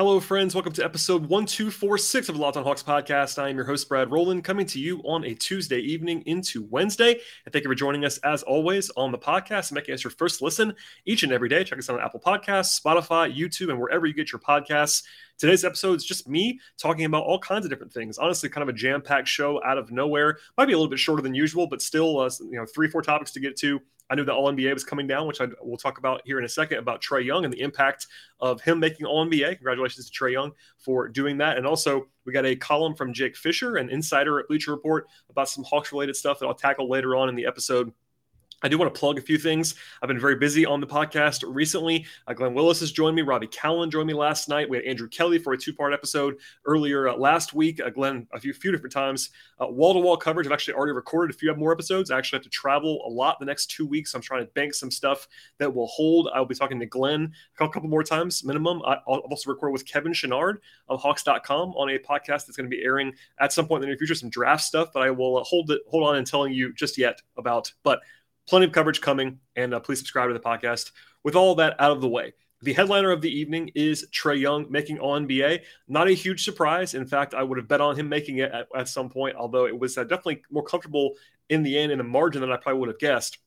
Hello, friends. Welcome to episode 1246 of the Locked on Hawks podcast. I am your host, Brad Rowland, coming to you on a Tuesday evening into Wednesday. And thank you for joining us, as always, on the podcast and making us your first listen each and every day. Check us out on Apple Podcasts, Spotify, YouTube, and wherever you get your podcasts. Today's episode is just me talking about all kinds of different things. Honestly, kind of a jam-packed show out of nowhere. Might be a little bit shorter than usual, but still, uh, you know, three, four topics to get to. I knew the All NBA was coming down, which I will talk about here in a second about Trae Young and the impact of him making All NBA. Congratulations to Trae Young for doing that. And also, we got a column from Jake Fisher, an insider at Bleacher Report, about some Hawks related stuff that I'll tackle later on in the episode. I do want to plug a few things. I've been very busy on the podcast recently. Uh, Glenn Willis has joined me. Robbie Callan joined me last night. We had Andrew Kelly for a two-part episode earlier uh, last week. Uh, Glenn a few, few different times. Wall to wall coverage. I've actually already recorded a few more episodes. I actually have to travel a lot the next two weeks. I'm trying to bank some stuff that will hold. I'll be talking to Glenn a couple more times minimum. I'll also record with Kevin Chouinard of Hawks.com on a podcast that's going to be airing at some point in the near future. Some draft stuff, but I will uh, hold it hold on and telling you just yet about. But plenty of coverage coming, and uh, please subscribe to the podcast. With all that out of the way, the headliner of the evening is Trae Young making All NBA. Not a huge surprise. In fact, I would have bet on him making it at, at some point, although it was uh, definitely more comfortable in the end in the margin than I probably would have guessed.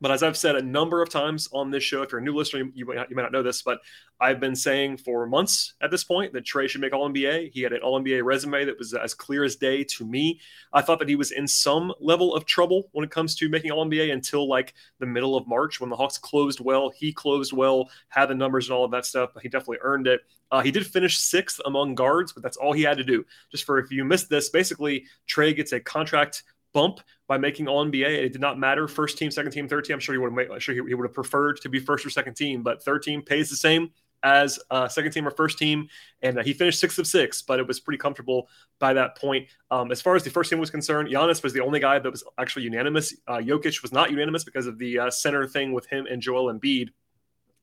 But as I've said a number of times on this show, if you're a new listener, you, might, not, you might not know this, but I've been saying for months at this point that Trae should make All NBA. He had an All NBA resume that was as clear as day to me. I thought that he was in some level of trouble when it comes to making All NBA until like the middle of March when the Hawks closed well. He closed well, had the numbers and all of that stuff. He definitely earned it. Uh, he did finish sixth among guards, but that's all he had to do. Just for if you missed this, basically, Trae gets a contract bump by making All NBA. It did not matter first team, second team, third team. I'm sure he would have sure he, he, would have preferred to be first or second team, but third team pays the same as uh, second team or first team, and uh, he finished six of six. But it was pretty comfortable by that point. Um, as far as the first team was concerned, Giannis was the only guy that was actually unanimous. Uh, Jokic was not unanimous because of the uh, center thing with him and Joel Embiid.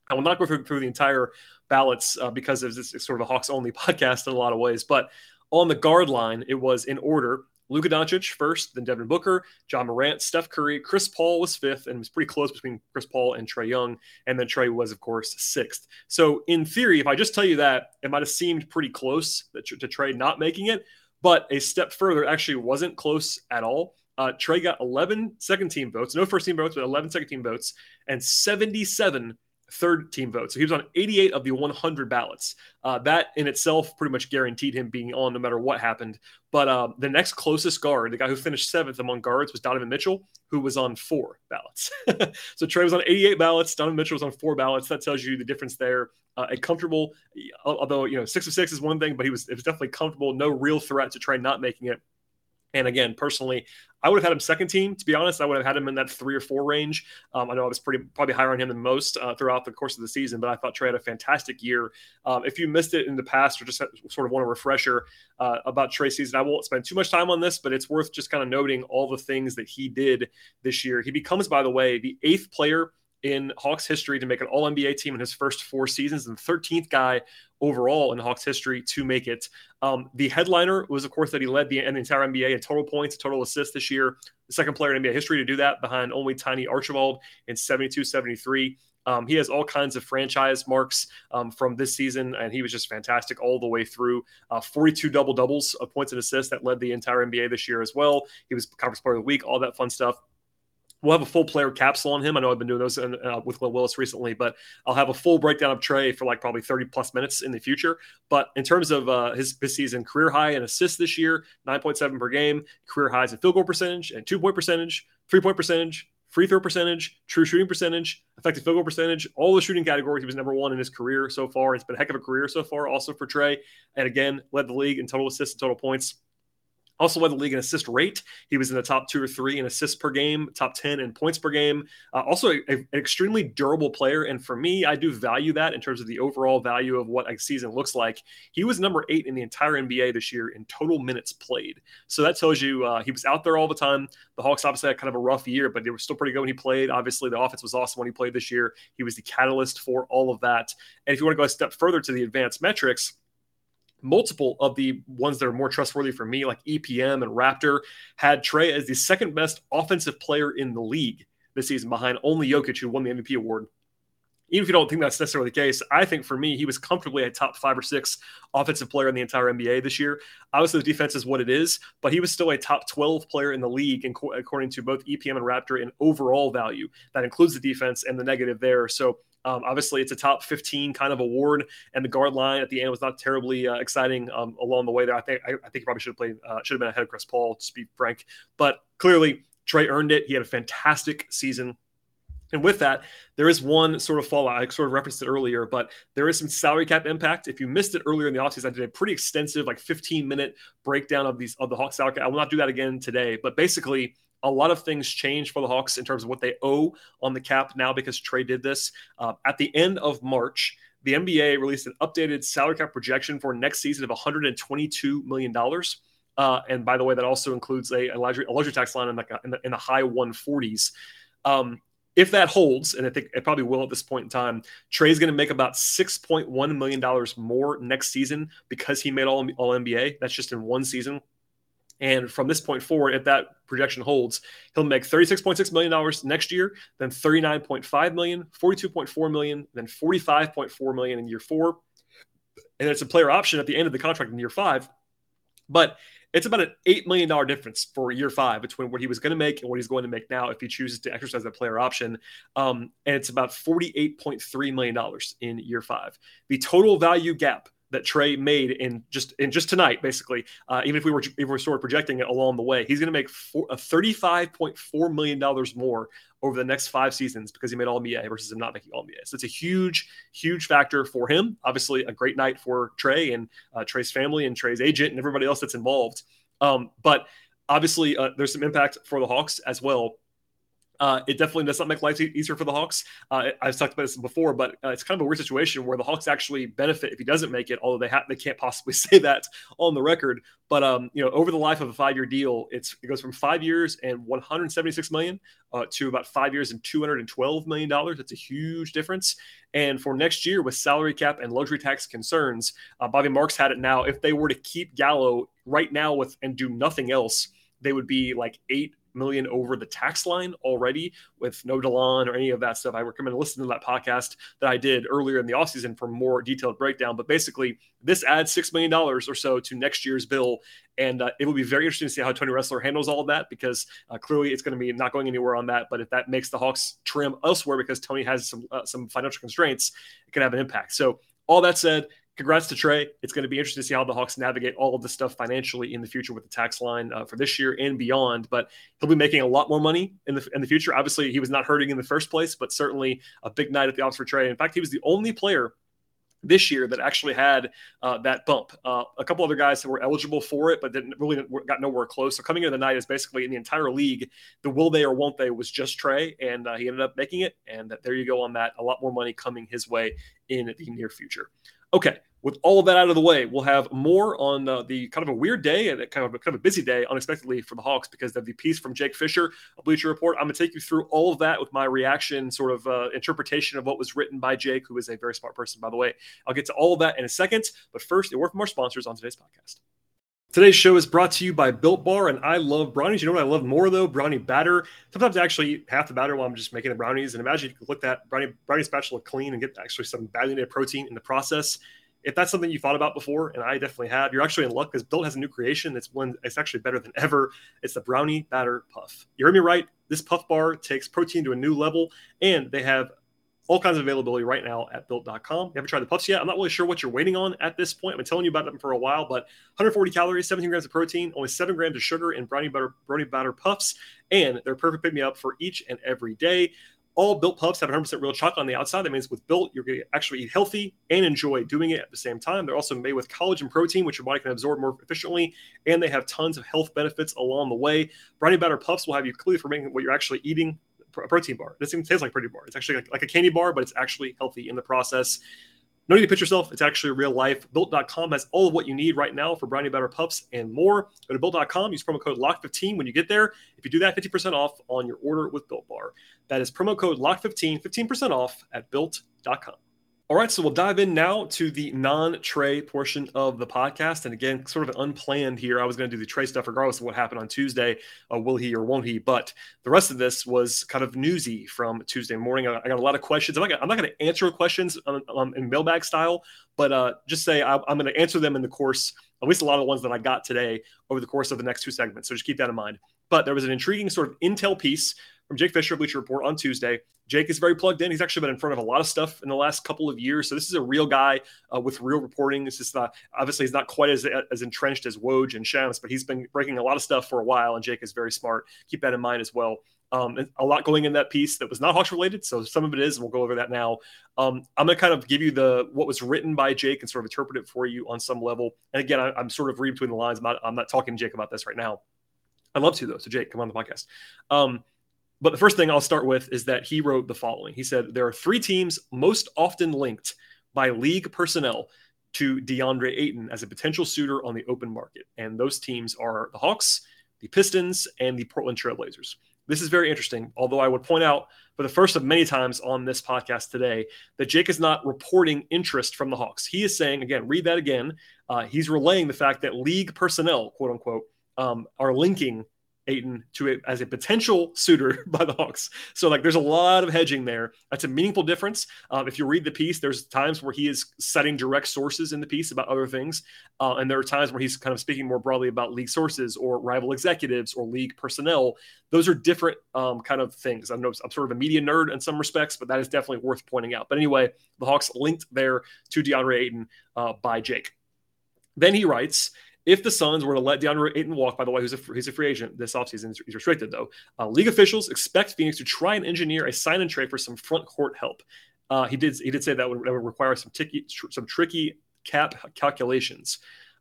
I will not go through, through the entire ballots uh, because of this sort of a Hawks only podcast in a lot of ways, but on the guard line, it was in order. Luka Doncic first, then Devin Booker, Ja Morant, Steph Curry, Chris Paul was fifth, and it was pretty close between Chris Paul and Trae Young. And then Trae was, of course, sixth. So, in theory, if I just tell you that, it might have seemed pretty close to, Trae not making it. But a step further, actually wasn't close at all. Uh, Trae got 11 second team votes, no first team votes, but 11 second team votes, and 77 third team vote. So he was on 88 of the 100 ballots. Uh, that in itself pretty much guaranteed him being on no matter what happened. But uh, the next closest guard, the guy who finished seventh among guards, was Donovan Mitchell, who was on four ballots. so Trae was on 88 ballots. Donovan Mitchell was on four ballots. That tells you the difference there. Uh, a comfortable, although you know six of six is one thing, but he was it was definitely comfortable. No real threat to try not making it. And again, personally, I would have had him second team. To be honest, I would have had him in that three or four range. Um, I know I was pretty probably higher on him than most uh, throughout the course of the season, but I thought Trae had a fantastic year. Um, if you missed it in the past or just sort of want a refresher uh, about Trae's season, I won't spend too much time on this, but it's worth just kind of noting all the things that he did this year. He becomes, by the way, the eighth player in Hawks history to make an All NBA team in his first four seasons, and the 13th guy overall in Hawks history to make it. Um, the headliner was, of course, that he led the, the entire NBA in total points, total assists this year. The second player in NBA history to do that behind only Tiny Archibald in 72 73. Um, he has all kinds of franchise marks um, from this season, and he was just fantastic all the way through. Uh, 42 double doubles of points and assists that led the entire NBA this year as well. He was conference player of the week, all that fun stuff. We'll have a full player capsule on him. I know I've been doing those in, uh, with Glenn Willis recently, but I'll have a full breakdown of Trae for like probably 30 plus minutes in the future. But in terms of uh, his, his season, career high in assists this year, 9.7 per game, career highs in field goal percentage and two point percentage, three point percentage, free throw percentage, true shooting percentage, effective field goal percentage, all the shooting categories. He was number one in his career so far. It's been a heck of a career so far, also for Trae. And again, led the league in total assists and total points. Also led the league in assist rate. He was in the top two or three in assists per game, top 10 in points per game. Uh, also, a, a, an extremely durable player. And for me, I do value that in terms of the overall value of what a season looks like. He was number eight in the entire NBA this year in total minutes played. So that tells you uh, he was out there all the time. The Hawks obviously had kind of a rough year, but they were still pretty good when he played. Obviously, the offense was awesome when he played this year. He was the catalyst for all of that. And if you want to go a step further to the advanced metrics, multiple of the ones that are more trustworthy for me, like EPM and Raptor, had Trae as the second best offensive player in the league this season, behind only Jokic, who won the MVP award. Even if you don't think that's necessarily the case, I think for me, he was comfortably a top five or six offensive player in the entire NBA this year. Obviously, the defense is what it is, but he was still a top 12 player in the league, according to both EPM and Raptor in overall value. That includes the defense and the negative there. So um, obviously, it's a top 15 kind of award, and the guard line at the end was not terribly uh, exciting um, along the way there. I think I, I think he probably should have played, uh, should have been ahead of Chris Paul, to be frank. But clearly, Trae earned it. He had a fantastic season. And with that, there is one sort of fallout. I sort of referenced it earlier, but there is some salary cap impact. If you missed it earlier in the offseason, I did a pretty extensive, like 15 minute breakdown of these of the Hawks salary cap. I will not do that again today, but basically, a lot of things change for the Hawks in terms of what they owe on the cap now because Trae did this. Uh, at the end of March, the NBA released an updated salary cap projection for next season of $122 million. Uh, and by the way, that also includes a, a, luxury, a luxury tax line in the, in the, in the high 140s. Um, if that holds, and I think it probably will at this point in time, Trae's going to make about $6.1 million more next season because he made all, all NBA. That's just in one season. And from this point forward, if that projection holds, he'll make $36.6 million next year, then $39.5 million, $42.4 million, then 45.4 million in year four. And it's a player option at the end of the contract in year five. But it's about an $8 million difference for year five between what he was going to make and what he's going to make now if he chooses to exercise that player option. Um, and it's about $48.3 million in year five. The total value gap that Trae made in just in just tonight, basically. Uh, even if we were if we sort of projecting it along the way, he's going to make four, a thirty-five point four million dollars more over the next five seasons because he made All NBA versus him not making All NBA. So it's a huge, huge factor for him. Obviously, a great night for Trae and uh, Trae's family and Trae's agent and everybody else that's involved. Um, but obviously, uh, there's some impact for the Hawks as well uh, it definitely does not make life easier for the Hawks. Uh, I've talked about this before, but uh, it's kind of a weird situation where the Hawks actually benefit if he doesn't make it, although they ha- they can't possibly say that on the record. But um, you know, over the life of a five-year deal, it's it goes from five years and 176 million uh, to about five years and 212 million dollars. That's a huge difference. And for next year, with salary cap and luxury tax concerns, uh, Bobby Marks had it now. If they were to keep Gallo right now with and do nothing else, they would be like eight million over the tax line already with no Delon or any of that stuff. I recommend listening to that podcast that I did earlier in the offseason for more detailed breakdown. But basically, this adds $6 million or so to next year's bill. And uh, it will be very interesting to see how Tony Ressler handles all of that because uh, clearly it's going to be not going anywhere on that. But if that makes the Hawks trim elsewhere because Tony has some, uh, some financial constraints, it can have an impact. So, all that said, congrats to Trae. It's going to be interesting to see how the Hawks navigate all of this stuff financially in the future with the tax line uh, for this year and beyond. But he'll be making a lot more money in the in the future. Obviously, he was not hurting in the first place, but certainly a big night at the office for Trae. In fact, he was the only player this year that actually had uh, that bump. Uh, a couple other guys that were eligible for it, but didn't really got nowhere close. So coming into the night is basically in the entire league, the will they or won't they was just Trae, and uh, he ended up making it. And there you go on that. A lot more money coming his way in the near future. Okay, with all of that out of the way, we'll have more on uh, the kind of a weird day and kind of a, kind of a busy day, unexpectedly for the Hawks, because of the piece from Jake Fisher, a Bleacher Report. I'm going to take you through all of that with my reaction, sort of uh, interpretation of what was written by Jake, who is a very smart person, by the way. I'll get to all of that in a second, but first, a word from our sponsors on today's podcast. Today's show is brought to you by Built Bar, and I love brownies. You know what I love more though? Brownie batter. Sometimes I actually eat half the batter while I'm just making the brownies. And imagine you could look that brownie brownie spatula clean and get actually some valuable protein in the process if that's something you thought about before, and I definitely have, you're actually in luck because Built has a new creation. It's one it's actually better than ever. It's the brownie batter puff. You heard me right. This puff bar takes protein to a new level, and they have all kinds of availability right now at built.com. You haven't tried the puffs yet? I'm not really sure what you're waiting on at this point. I've been telling you about them for a while, but 140 calories, 17 grams of protein, only seven grams of sugar in brownie butter brownie batter puffs, and they're perfect pick me up for each and every day all built puffs have 100% real chocolate on the outside. That means with built, you're going to actually eat healthy and enjoy doing it at the same time. They're also made with collagen protein, which your body can absorb more efficiently, and they have tons of health benefits along the way. Brownie batter puffs will have you clearly fermenting what you're actually eating a protein bar. It doesn't even taste like a protein bar. It's actually like, like a candy bar, but it's actually healthy in the process. No need to pitch yourself. It's actually real life. Built.com has all of what you need right now for brownie batter puffs and more. Go to built.com, use promo code LOCK15 when you get there. If you do that, 50% off on your order with Built Bar. That is promo code LOCK15, 15% off at built.com. All right, so we'll dive in now to the non Trae portion of the podcast. And again, sort of unplanned here. I was going to do the Trae stuff regardless of what happened on Tuesday. Uh, will he or won't he? But the rest of this was kind of newsy from Tuesday morning. I, got a lot of questions. I'm not, I'm not going to answer questions um, um, in mailbag style, but uh, just say I, I'm going to answer them in the course, at least a lot of the ones that I got today over the course of the next two segments. So just keep that in mind. But there was an intriguing sort of intel piece from Jake Fisher, Bleacher Report on Tuesday. Jake is very plugged in. He's actually been in front of a lot of stuff in the last couple of years. So this is a real guy uh, with real reporting. This is not obviously he's not quite as as entrenched as Woj and Shams, but he's been breaking a lot of stuff for a while. And Jake is very smart. Keep that in mind as well. Um, a lot going in that piece that was not Hawks related. So some of it is, we'll go over that now. Um, I'm going to kind of give you the what was written by Jake and sort of interpret it for you on some level. And again, I, am sort of reading between the lines. I'm not, I'm not talking to Jake about this right now. I'd love to though. So Jake, come on the podcast. Um, but the first thing I'll start with is that he wrote the following. He said, There are three teams most often linked by league personnel to DeAndre Ayton as a potential suitor on the open market. And those teams are the Hawks, the Pistons, and the Portland Trailblazers. This is very interesting, although I would point out for the first of many times on this podcast today that Jake is not reporting interest from the Hawks. He is saying, again, read that again. Uh, he's relaying the fact that league personnel, quote unquote, um, are linking Ayton to it as a potential suitor by the Hawks. So like there's a lot of hedging there. That's a meaningful difference. Um, if you read the piece, there's times where he is citing direct sources in the piece about other things, uh, and there are times where he's kind of speaking more broadly about league sources or rival executives or league personnel. Those are different um, kind of things. I know I'm sort of a media nerd in some respects, but that is definitely worth pointing out. But anyway, the Hawks linked there to DeAndre Ayton uh, by Jake. Then he writes, if the Suns were to let DeAndre Ayton walk, by the way, he's a, a free agent this offseason, he's restricted though. Uh, league officials expect Phoenix to try and engineer a sign and trade for some front court help. Uh, he did he did say that would, that would require some ticky, tr- some tricky cap calculations.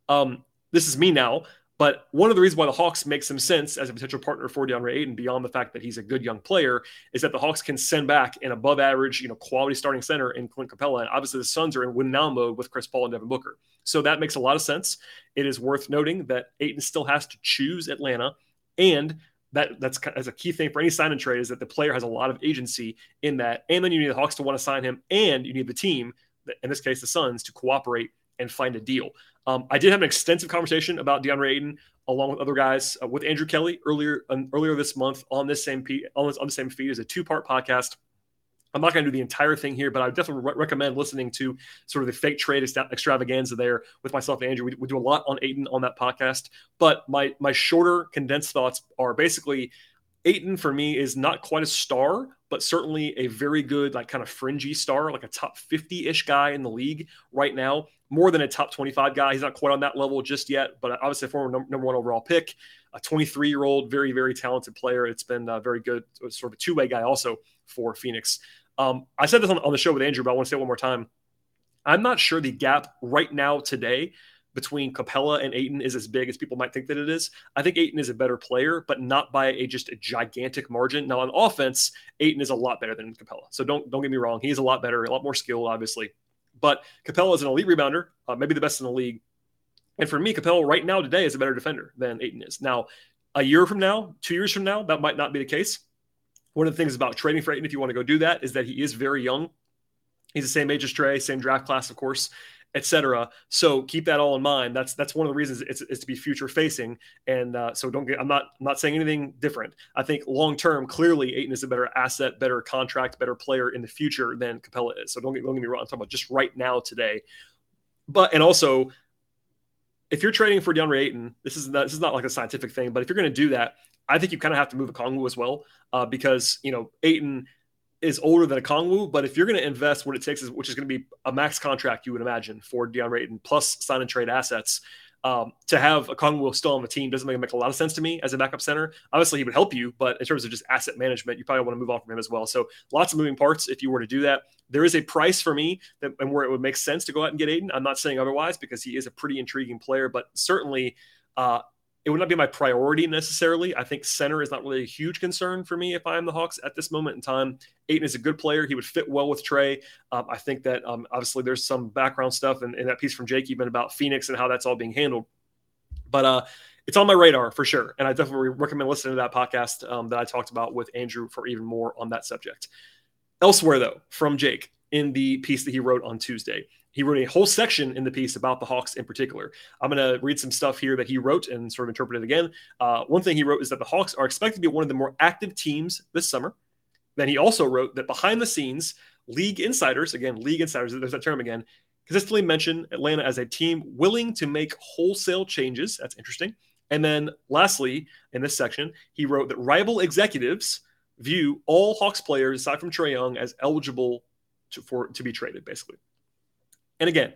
Um, this is me now. But one of the reasons why the Hawks make some sense as a potential partner for DeAndre Ayton, beyond the fact that he's a good young player, is that the Hawks can send back an above average, you know, quality starting center in Clint Capela. And obviously the Suns are in win now mode with Chris Paul and Devin Booker. So that makes a lot of sense. It is worth noting that Ayton still has to choose Atlanta. And that that's, that's a key thing for any sign and trade is that the player has a lot of agency in that. And then you need the Hawks to want to sign him, and you need the team, in this case, the Suns, to cooperate and find a deal. Um, I did have an extensive conversation about DeAndre Ayton along with other guys uh, with Andrew Kelly earlier um, earlier this month on this same pe- on, this, on the same feed as a two part podcast. I'm not going to do the entire thing here, but I definitely re- recommend listening to sort of the fake trade extravaganza there with myself and Andrew. We, we do a lot on Ayton on that podcast, but my my shorter condensed thoughts are basically Ayton for me is not quite a star, but certainly a very good, like kind of fringy star, like a top 50 ish guy in the league right now, more than a top 25 guy. He's not quite on that level just yet, but obviously a former number, one overall pick, a 23 year old, very, very talented player. It's been uh, very good, sort of a two way guy also for Phoenix. Um, I said this on, on the show with Andrew, but I want to say it one more time. I'm not sure the gap right now today between Capela and Ayton is as big as people might think that it is. I think Ayton is a better player, but not by a just a gigantic margin. Now on offense, Ayton is a lot better than Capela. So don't don't get me wrong, he's a lot better, a lot more skill, obviously. But Capela is an elite rebounder, uh, maybe the best in the league. And for me, Capela right now today is a better defender than Ayton is. Now, a year from now, two years from now, that might not be the case. One of the things about trading for Ayton, if you want to go do that, is that he is very young. He's the same age as Trae, same draft class, of course etc. So keep that all in mind. That's that's one of the reasons it's, it's to be future facing. And uh, so don't get. I'm not I'm not saying anything different. I think long term, clearly Ayton is a better asset, better contract, better player in the future than Capela is. So don't get, don't get me wrong. I'm talking about just right now today. But and also, if you're trading for DeAndre Ayton, this is not, this is not like a scientific thing. But if you're going to do that, I think you kind of have to move Okongwu as well, uh, because you know Ayton is older than Okongwu, but if you're going to invest what it takes, is, which is going to be a max contract, you would imagine for DeAndre Ayton plus sign and trade assets, um, to have Okongwu still on the team doesn't make, make a lot of sense to me as a backup center. Obviously, he would help you, but in terms of just asset management, you probably want to move on from him as well. So lots of moving parts if you were to do that. There is a price for me that, and where it would make sense to go out and get Ayton. I'm not saying otherwise because he is a pretty intriguing player, but certainly uh, it would not be my priority necessarily. I think center is not really a huge concern for me if I am the Hawks at this moment in time. Ayton is a good player. He would fit well with Trae. Um, I think that um, obviously there's some background stuff in, that piece from Jake even about Phoenix and how that's all being handled. But uh, it's on my radar for sure. And I definitely recommend listening to that podcast um, that I talked about with Andrew for even more on that subject. Elsewhere, though, from Jake in the piece that he wrote on Tuesday, he wrote a whole section in the piece about the Hawks in particular. I'm going to read some stuff here that he wrote and sort of interpret it again. Uh, one thing he wrote is that the Hawks are expected to be one of the more active teams this summer. Then he also wrote that behind the scenes, league insiders, again, league insiders, there's that term again, consistently mention Atlanta as a team willing to make wholesale changes. That's interesting. And then lastly, in this section, he wrote that rival executives view all Hawks players, aside from Trae Young, as eligible to, for, to be traded, basically. And again,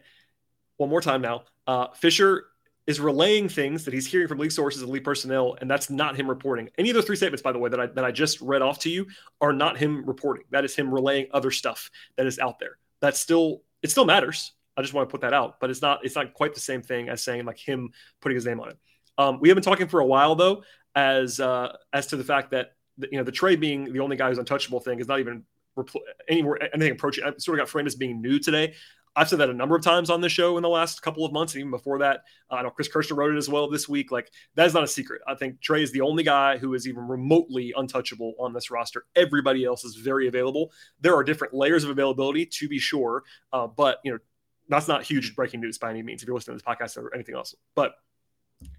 one more time now, uh, Fisher is relaying things that he's hearing from league sources and league personnel, and that's not him reporting. Any of those three statements, by the way, that I that I just read off to you, are not him reporting. That is him relaying other stuff that is out there. That's still it still matters. I just want to put that out, but it's not it's not quite the same thing as saying like him putting his name on it. Um, we have been talking for a while though, as uh, as to the fact that the, you know the Trae being the only guy who's untouchable thing is not even repl- anywhere anything approaching. I sort of got framed as being new today. I've said that a number of times on the show in the last couple of months, and even before that. Uh, I know Chris Kirschner wrote it as well this week. Like that is not a secret. I think Trae is the only guy who is even remotely untouchable on this roster. Everybody else is very available. There are different layers of availability to be sure, uh, but you know that's not huge breaking news by any means. If you're listening to this podcast or anything else, but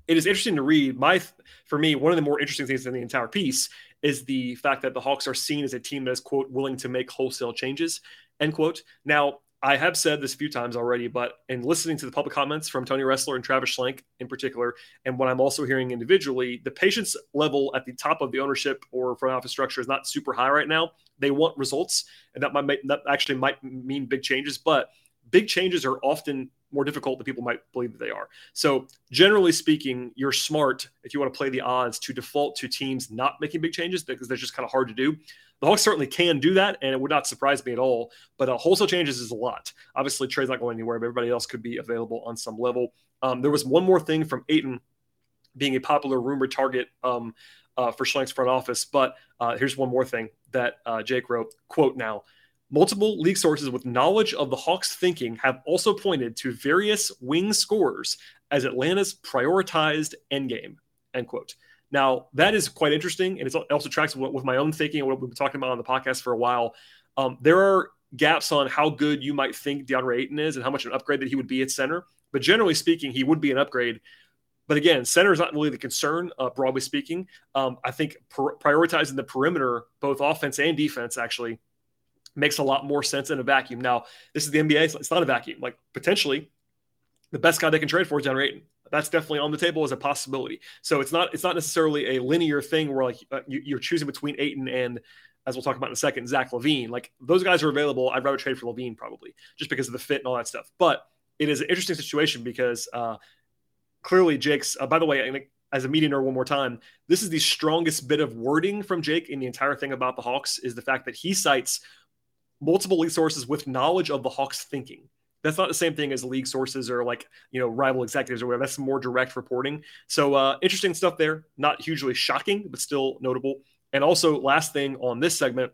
it is interesting to read. My, for me, one of the more interesting things in the entire piece is the fact that the Hawks are seen as a team that is quote willing to make wholesale changes end quote. Now, I have said this a few times already, but in listening to the public comments from Tony Ressler and Travis Schlenk in particular, and what I'm also hearing individually, the patience level at the top of the ownership or front office structure is not super high right now. They want results, and that might that actually might mean big changes, but big changes are often more difficult than people might believe that they are. So, generally speaking, you're smart if you want to play the odds to default to teams not making big changes because they're just kind of hard to do. The Hawks certainly can do that, and it would not surprise me at all. But uh, wholesale changes is a lot. Obviously, Trae's not going anywhere, but everybody else could be available on some level. Um, there was one more thing from Ayton being a popular rumor target um, uh, for Schlenk's front office. But uh, here's one more thing that uh, Jake wrote: "Quote now." Multiple league sources with knowledge of the Hawks' thinking have also pointed to various wing scorers as Atlanta's prioritized endgame. End quote. Now, that is quite interesting, and it also tracks with my own thinking and what we've been talking about on the podcast for a while. Um, there are gaps on how good you might think DeAndre Ayton is and how much an upgrade that he would be at center. But generally speaking, he would be an upgrade. But again, center is not really the concern, uh, broadly speaking. Um, I think prioritizing the perimeter, both offense and defense, actually makes a lot more sense in a vacuum. Now, this is the NBA. It's not a vacuum. Like potentially, the best guy they can trade for is DeAndre Ayton. That's definitely on the table as a possibility. So it's not it's not necessarily a linear thing where like uh, you, are choosing between Ayton and as we'll talk about in a second, Zach LaVine. Like those guys are available. I'd rather trade for LaVine probably just because of the fit and all that stuff. But it is an interesting situation because uh, clearly Jake's. Uh, by the way, as a media nerd one more time, this is the strongest bit of wording from Jake in the entire thing about the Hawks is the fact that he cites multiple league sources with knowledge of the Hawks thinking. That's not the same thing as league sources or like, you know, rival executives or whatever. That's more direct reporting. So uh, interesting stuff there. Not hugely shocking, but still notable. And also, last thing on this segment,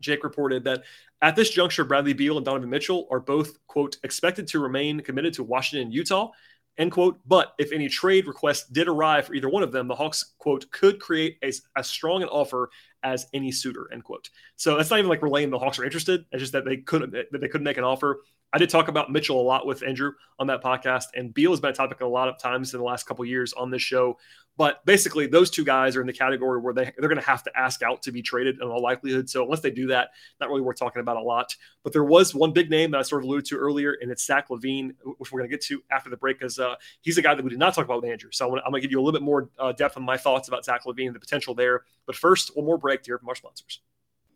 Jake reported that at this juncture, Bradley Beal and Donovan Mitchell are both, quote, expected to remain committed to Washington and Utah, end quote. But if any trade request did arrive for either one of them, the Hawks, quote, could create a, as strong an offer as any suitor, end quote. So that's not even like relaying the Hawks are interested. It's just that they couldn't that they couldn't make an offer. I did talk about Mitchell a lot with Andrew on that podcast, and Beal has been a topic a lot of times in the last couple years on this show. But basically, those two guys are in the category where they, they're going to have to ask out to be traded in all likelihood. So unless they do that, not really worth talking about a lot. But there was one big name that I sort of alluded to earlier, and it's Zach LaVine, which we're going to get to after the break, because uh, he's a guy that we did not talk about with Andrew. So I'm going to give you a little bit more uh, depth on my thoughts about Zach LaVine and the potential there. But first, one more break here from our sponsors.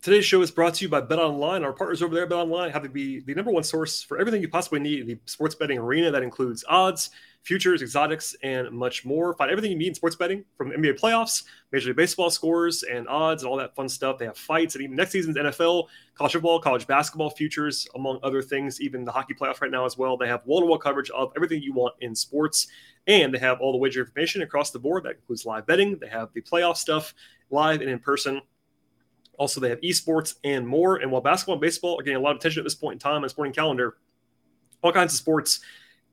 Today's show is brought to you by Bet Online. Our partners over there Bet Online have to be the number one source for everything you possibly need in the sports betting arena. That includes odds, futures, exotics, and much more. Find everything you need in sports betting from NBA playoffs, Major League Baseball scores, and odds, and all that fun stuff. They have fights, and even next season's NFL, college football, college basketball futures, among other things. Even the hockey playoff right now as well. They have wall-to-wall coverage of everything you want in sports, and they have all the wager information across the board. That includes live betting. They have the playoff stuff live and in person also, they have esports and more. And while basketball and baseball are getting a lot of attention at this point in time on sporting calendar, all kinds of sports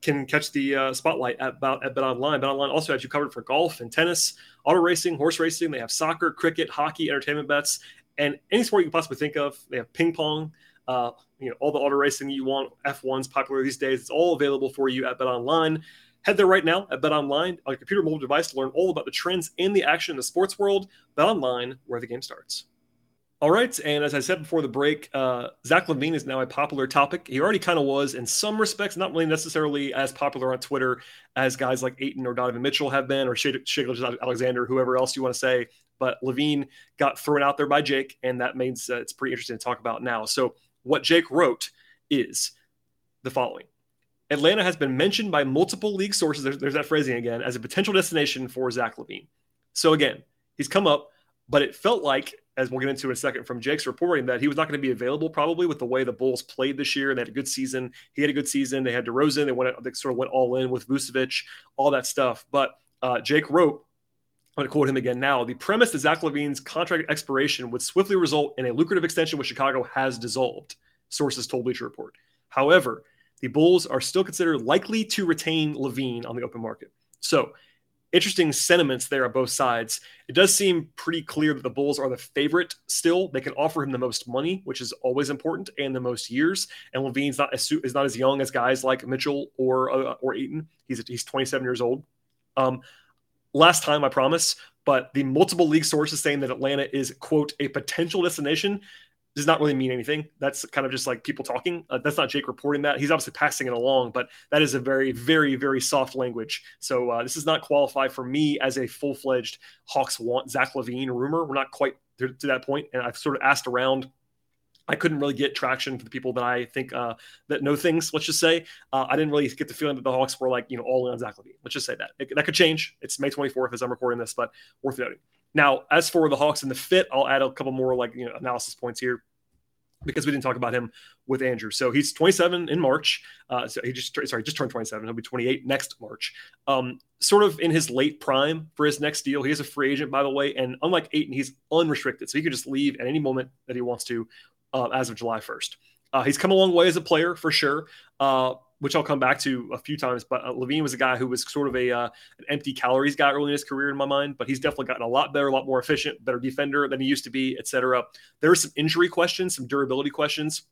can catch the uh, spotlight at, at Bet Online. Bet Online also has you covered for golf and tennis, auto racing, horse racing. They have soccer, cricket, hockey, entertainment bets, and any sport you can possibly think of. They have ping pong, uh, you know, all the auto racing you want. F1's popular these days. It's all available for you at Bet Online. Head there right now at Bet Online on your computer mobile device to learn all about the trends and the action in the sports world. Bet Online, where the game starts. All right. And as I said before the break, uh, Zach LaVine is now a popular topic. He already kind of was in some respects, not really necessarily as popular on Twitter as guys like Ayton or Donovan Mitchell have been, or Shai Alexander, whoever else you want to say. But LaVine got thrown out there by Jake, and that means uh, it's pretty interesting to talk about now. So, what Jake wrote is the following Atlanta has been mentioned by multiple league sources, there's, there's that phrasing again, as a potential destination for Zach LaVine. So, again, he's come up, but it felt like as we'll get into in a second from Jake's reporting, that he was not going to be available probably with the way the Bulls played this year. And they had a good season. He had a good season. They had DeRozan. They went they sort of went all in with Vucevic, all that stuff. But uh, Jake wrote, I'm going to quote him again now. The premise that Zach LaVine's contract expiration would swiftly result in a lucrative extension with Chicago has dissolved, sources told Bleacher Report. However, the Bulls are still considered likely to retain LaVine on the open market. So interesting sentiments there on both sides. It does seem pretty clear that the Bulls are the favorite still. They can offer him the most money, which is always important, and the most years. And LaVine's not as is not as young as guys like Mitchell or uh, or Ayton. He's he's 27 years old. Um, last time, I promise. But the multiple league sources saying that Atlanta is quote a potential destination does not really mean anything. That's kind of just like people talking. Uh, that's not Jake reporting that. He's obviously passing it along, but that is a very, very, very soft language. So uh, this does not qualify for me as a full fledged Hawks want Zach LaVine rumor. We're not quite to, that point, and I've sort of asked around. I couldn't really get traction for the people that I think uh, that know things. Let's just say uh, I didn't really get the feeling that the Hawks were like you know all in on Zach LaVine. Let's just say that it, that could change. It's May 24th as I'm recording this, but worth noting. Now, as for the Hawks and the fit, I'll add a couple more like you know analysis points here because we didn't talk about him with Andrew. So he's 27 in March. Uh, so he just sorry just turned 27. He'll be 28 next March. Um, sort of in his late prime for his next deal. He is a free agent, by the way, and unlike Ayton, he's unrestricted, so he can just leave at any moment that he wants to uh, as of July 1st. Uh, he's come a long way as a player for sure. Uh, which I'll come back to a few times. But uh, LaVine was a guy who was sort of a uh, an empty calories guy early in his career in my mind. But he's definitely gotten a lot better, a lot more efficient, better defender than he used to be, etc. There are some injury questions, some durability questions.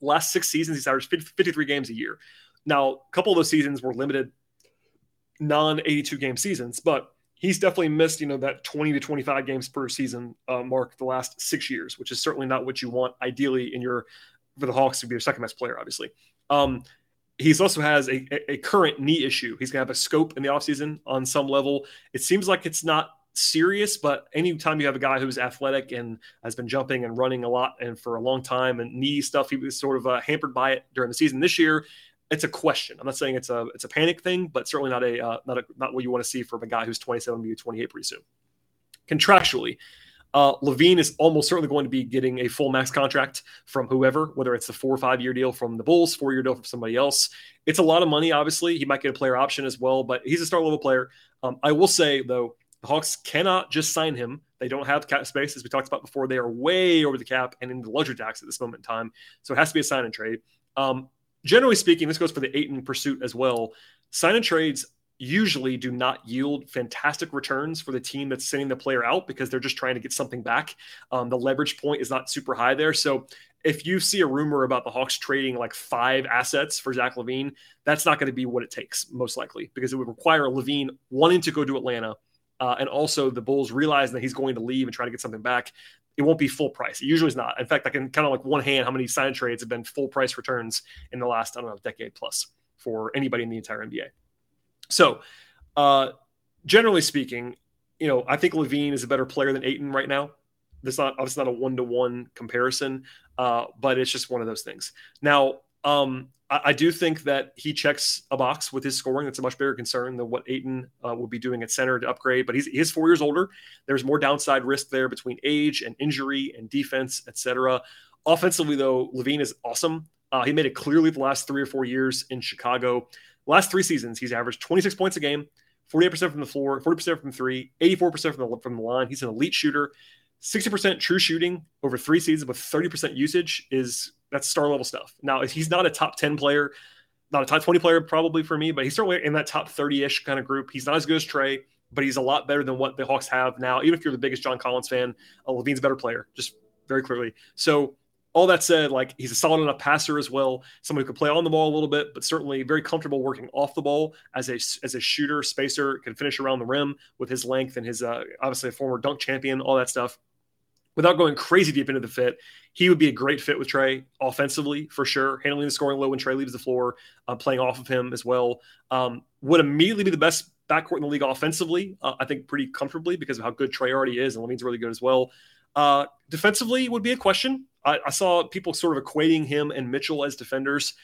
Last six seasons, he's averaged 53 games a year. Now, a couple of those seasons were limited, non 82 game seasons, but he's definitely missed, you know, that 20 to 25 games per season uh, mark the last six years, which is certainly not what you want ideally in your for the Hawks to be your second best player, obviously. Um, He's also has a, a current knee issue. He's going to have a scope in the offseason on some level. It seems like it's not serious, but anytime you have a guy who's athletic and has been jumping and running a lot and for a long time and knee stuff, he was sort of uh, hampered by it during the season this year. It's a question. I'm not saying it's a it's a panic thing, but certainly not a uh, not a not what you want to see from a guy who's 27, maybe 28 pretty soon. Contractually, uh, LaVine is almost certainly going to be getting a full max contract from whoever, whether it's a four or five year deal from the Bulls, four year deal from somebody else. It's a lot of money, obviously. He might get a player option as well, but he's a star level player. Um, I will say, though, the Hawks cannot just sign him. They don't have cap space, as we talked about before. They are way over the cap and in the luxury tax at this moment in time. So it has to be a sign and trade. Um, generally speaking, this goes for the Ayton pursuit as well. Sign and trades usually do not yield fantastic returns for the team that's sending the player out because they're just trying to get something back. Um, the leverage point is not super high there. So if you see a rumor about the Hawks trading like five assets for Zach LaVine, that's not going to be what it takes, most likely, because it would require LaVine wanting to go to Atlanta. Uh, and also the Bulls realizing that he's going to leave and trying to get something back. It won't be full price. It usually is not. In fact, I can kind of like one hand how many sign trades have been full price returns in the last, I don't know, decade plus for anybody in the entire NBA. So, uh, generally speaking, you know, I think LaVine is a better player than Ayton right now. This not obviously not a one to one comparison, uh, but it's just one of those things. Now, um, I, I, do think that he checks a box with his scoring. That's a much bigger concern than what Ayton uh, would be doing at center to upgrade. But he's four years older. There's more downside risk there between age and injury and defense, etc. Offensively, though, LaVine is awesome. Uh, he made it clearly the last three or four years in Chicago. Last three seasons, he's averaged 26 points a game, 48% from the floor, 40% from three, 84% from the, from the line. He's an elite shooter. 60% true shooting over three seasons with 30% usage is that's star level stuff. Now, he's not a top 10 player, not a top 20 player probably for me, but he's certainly in that top 30 ish kind of group. He's not as good as Trae, but he's a lot better than what the Hawks have now. Even if you're the biggest John Collins fan, uh, LaVine's a better player, just very clearly. So, all that said, like he's a solid enough passer as well, someone who could play on the ball a little bit, but certainly very comfortable working off the ball as a as a shooter, spacer, can finish around the rim with his length and his uh, obviously a former dunk champion, all that stuff. Without going crazy deep into the fit, he would be a great fit with Trae offensively for sure, handling the scoring low when Trae leaves the floor, uh, playing off of him as well. Um, would immediately be the best backcourt in the league offensively, uh, I think pretty comfortably because of how good Trae already is, and LaVine's really good as well. Uh, defensively would be a question. I, I, saw people sort of equating him and Mitchell as defenders.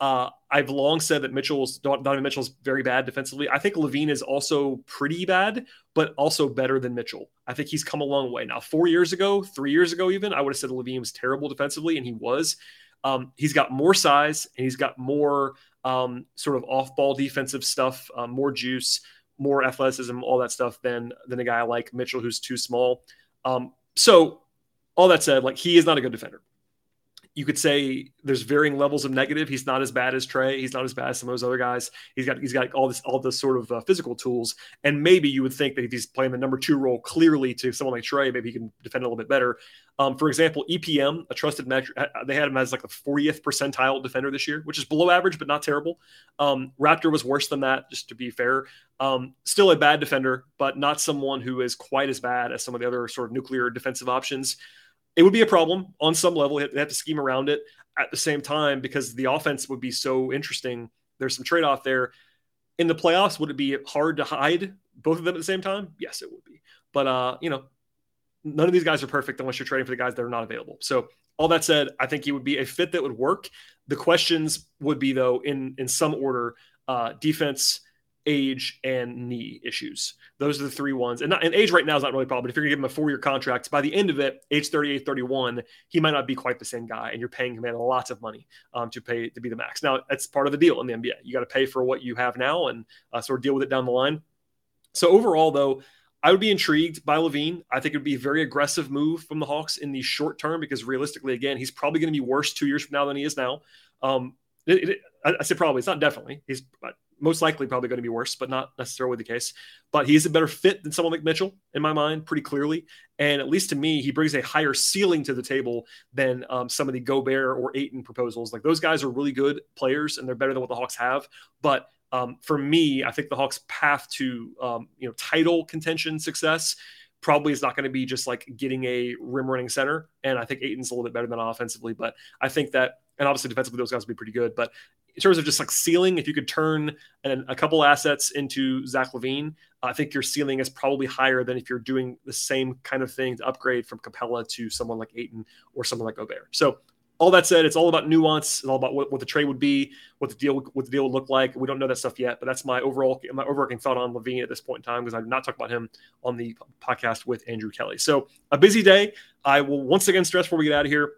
Uh, I've long said that Mitchell's Donovan Mitchell's very bad defensively. I think LaVine is also pretty bad, but also better than Mitchell. I think he's come a long way now. Four years ago, three years ago, even I would have said LaVine was terrible defensively, and he was. Um, he's got more size and he's got more um, sort of off-ball defensive stuff, um, more juice, more athleticism, all that stuff than than a guy like Mitchell who's too small. Um, so all that said, like he is not a good defender. You could say there's varying levels of negative. He's not as bad as Trae. He's not as bad as some of those other guys. He's got he's got all this all this sort of uh, physical tools. And maybe you would think that if he's playing the number two role clearly to someone like Trae, maybe he can defend a little bit better. Um, for example, EPM, a trusted metric, they had him as like the 40th percentile defender this year, which is below average but not terrible. Um, Raptor was worse than that, just to be fair. Um, still a bad defender, but not someone who is quite as bad as some of the other sort of nuclear defensive options it would be a problem on some level. They have to scheme around it at the same time because the offense would be so interesting. There's some trade off there. In the playoffs, would it be hard to hide both of them at the same time? Yes, it would be. But uh, you know, none of these guys are perfect unless you're trading for the guys that are not available. So all that said, I think he would be a fit that would work. The questions would be though in in some order: uh, defense, age and knee issues. Those are the three ones. And, not, and age right now is not really a problem. But if you're going to give him a four year contract, by the end of it, age 38, 31, he might not be quite the same guy. And you're paying him lots of money um, to pay to be the max. Now, that's part of the deal in the NBA. You got to pay for what you have now and uh, sort of deal with it down the line. So overall, though, I would be intrigued by LaVine. I think it would be a very aggressive move from the Hawks in the short term because realistically, again, he's probably going to be worse two years from now than he is now. Um, it, it, I, I say probably. It's not definitely. He's most likely probably going to be worse, but not necessarily the case. But he's a better fit than someone like Mitchell in my mind, pretty clearly. And at least to me, he brings a higher ceiling to the table than um, some of the Gobert or Ayton proposals. Like those guys are really good players and they're better than what the Hawks have. But um, for me, I think the Hawks' path to um, you know title contention success probably is not going to be just like getting a rim running center. And I think Ayton's a little bit better than offensively, but I think that, and obviously defensively, those guys will be pretty good. But in terms of just like ceiling, if you could turn an, a couple assets into Zach LaVine, I think your ceiling is probably higher than if you're doing the same kind of thing to upgrade from Capela to someone like Ayton or someone like Gobert. So all that said, it's all about nuance. It's all about what, what, the trade would be, what the deal what the deal would look like. We don't know that stuff yet, but that's my overall my overarching thought on LaVine at this point in time because I did not talk about him on the podcast with Andrew Kelly. So a busy day. I will once again stress before we get out of here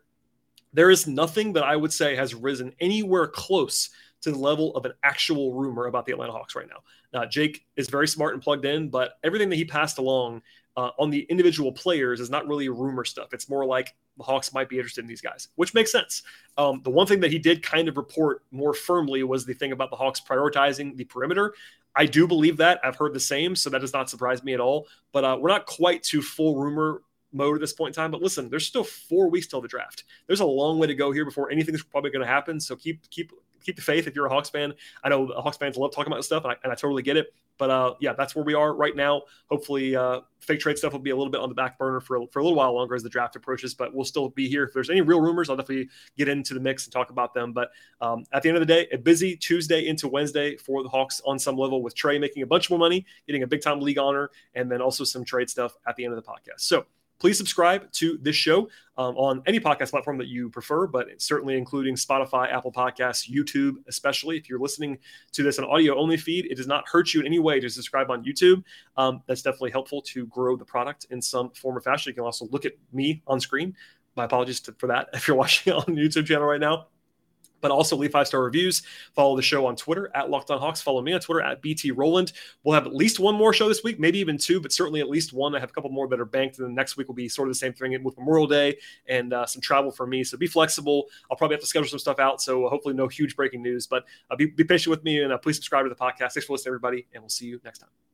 there is nothing that I would say has risen anywhere close to the level of an actual rumor about the Atlanta Hawks right now. Jake is very smart and plugged in, but everything that he passed along uh, on the individual players is not really rumor stuff. It's more like the Hawks might be interested in these guys, which makes sense. Um, the one thing that he did kind of report more firmly was the thing about the Hawks prioritizing the perimeter. I do believe that. I've heard the same, so that does not surprise me at all. But uh, we're not quite to full rumor mode at this point in time. But listen, there's still four weeks till the draft. There's a long way to go here before anything's probably going to happen. So keep keep keep the faith if you're a Hawks fan. I know Hawks fans love talking about this stuff, and I, and I totally get it. But uh, yeah, that's where we are right now. Hopefully, uh, fake trade stuff will be a little bit on the back burner for for a little while longer as the draft approaches. But we'll still be here. If there's any real rumors, I'll definitely get into the mix and talk about them. But um, at the end of the day, a busy Tuesday into Wednesday for the Hawks on some level, with Trae making a bunch more money, getting a big time league honor, and then also some trade stuff at the end of the podcast. So please subscribe to this show um, on any podcast platform that you prefer, but certainly including Spotify, Apple Podcasts, YouTube, especially. If you're listening to this on audio only feed, it does not hurt you in any way to subscribe on YouTube. Um, that's definitely helpful to grow the product in some form or fashion. You can also look at me on screen. My apologies to, for that if you're watching on YouTube channel right now but also leave five star reviews. Follow the show on Twitter at Locked On Hawks. Follow me on Twitter at BT Rowland. We'll have at least one more show this week, maybe even two, but certainly at least one. I have a couple more that are banked, and the next week will be sort of the same thing with Memorial Day and uh, some travel for me. So be flexible. I'll probably have to schedule some stuff out. So hopefully, no huge breaking news, but uh, be, be patient with me and uh, please subscribe to the podcast. Thanks for listening, everybody, and we'll see you next time.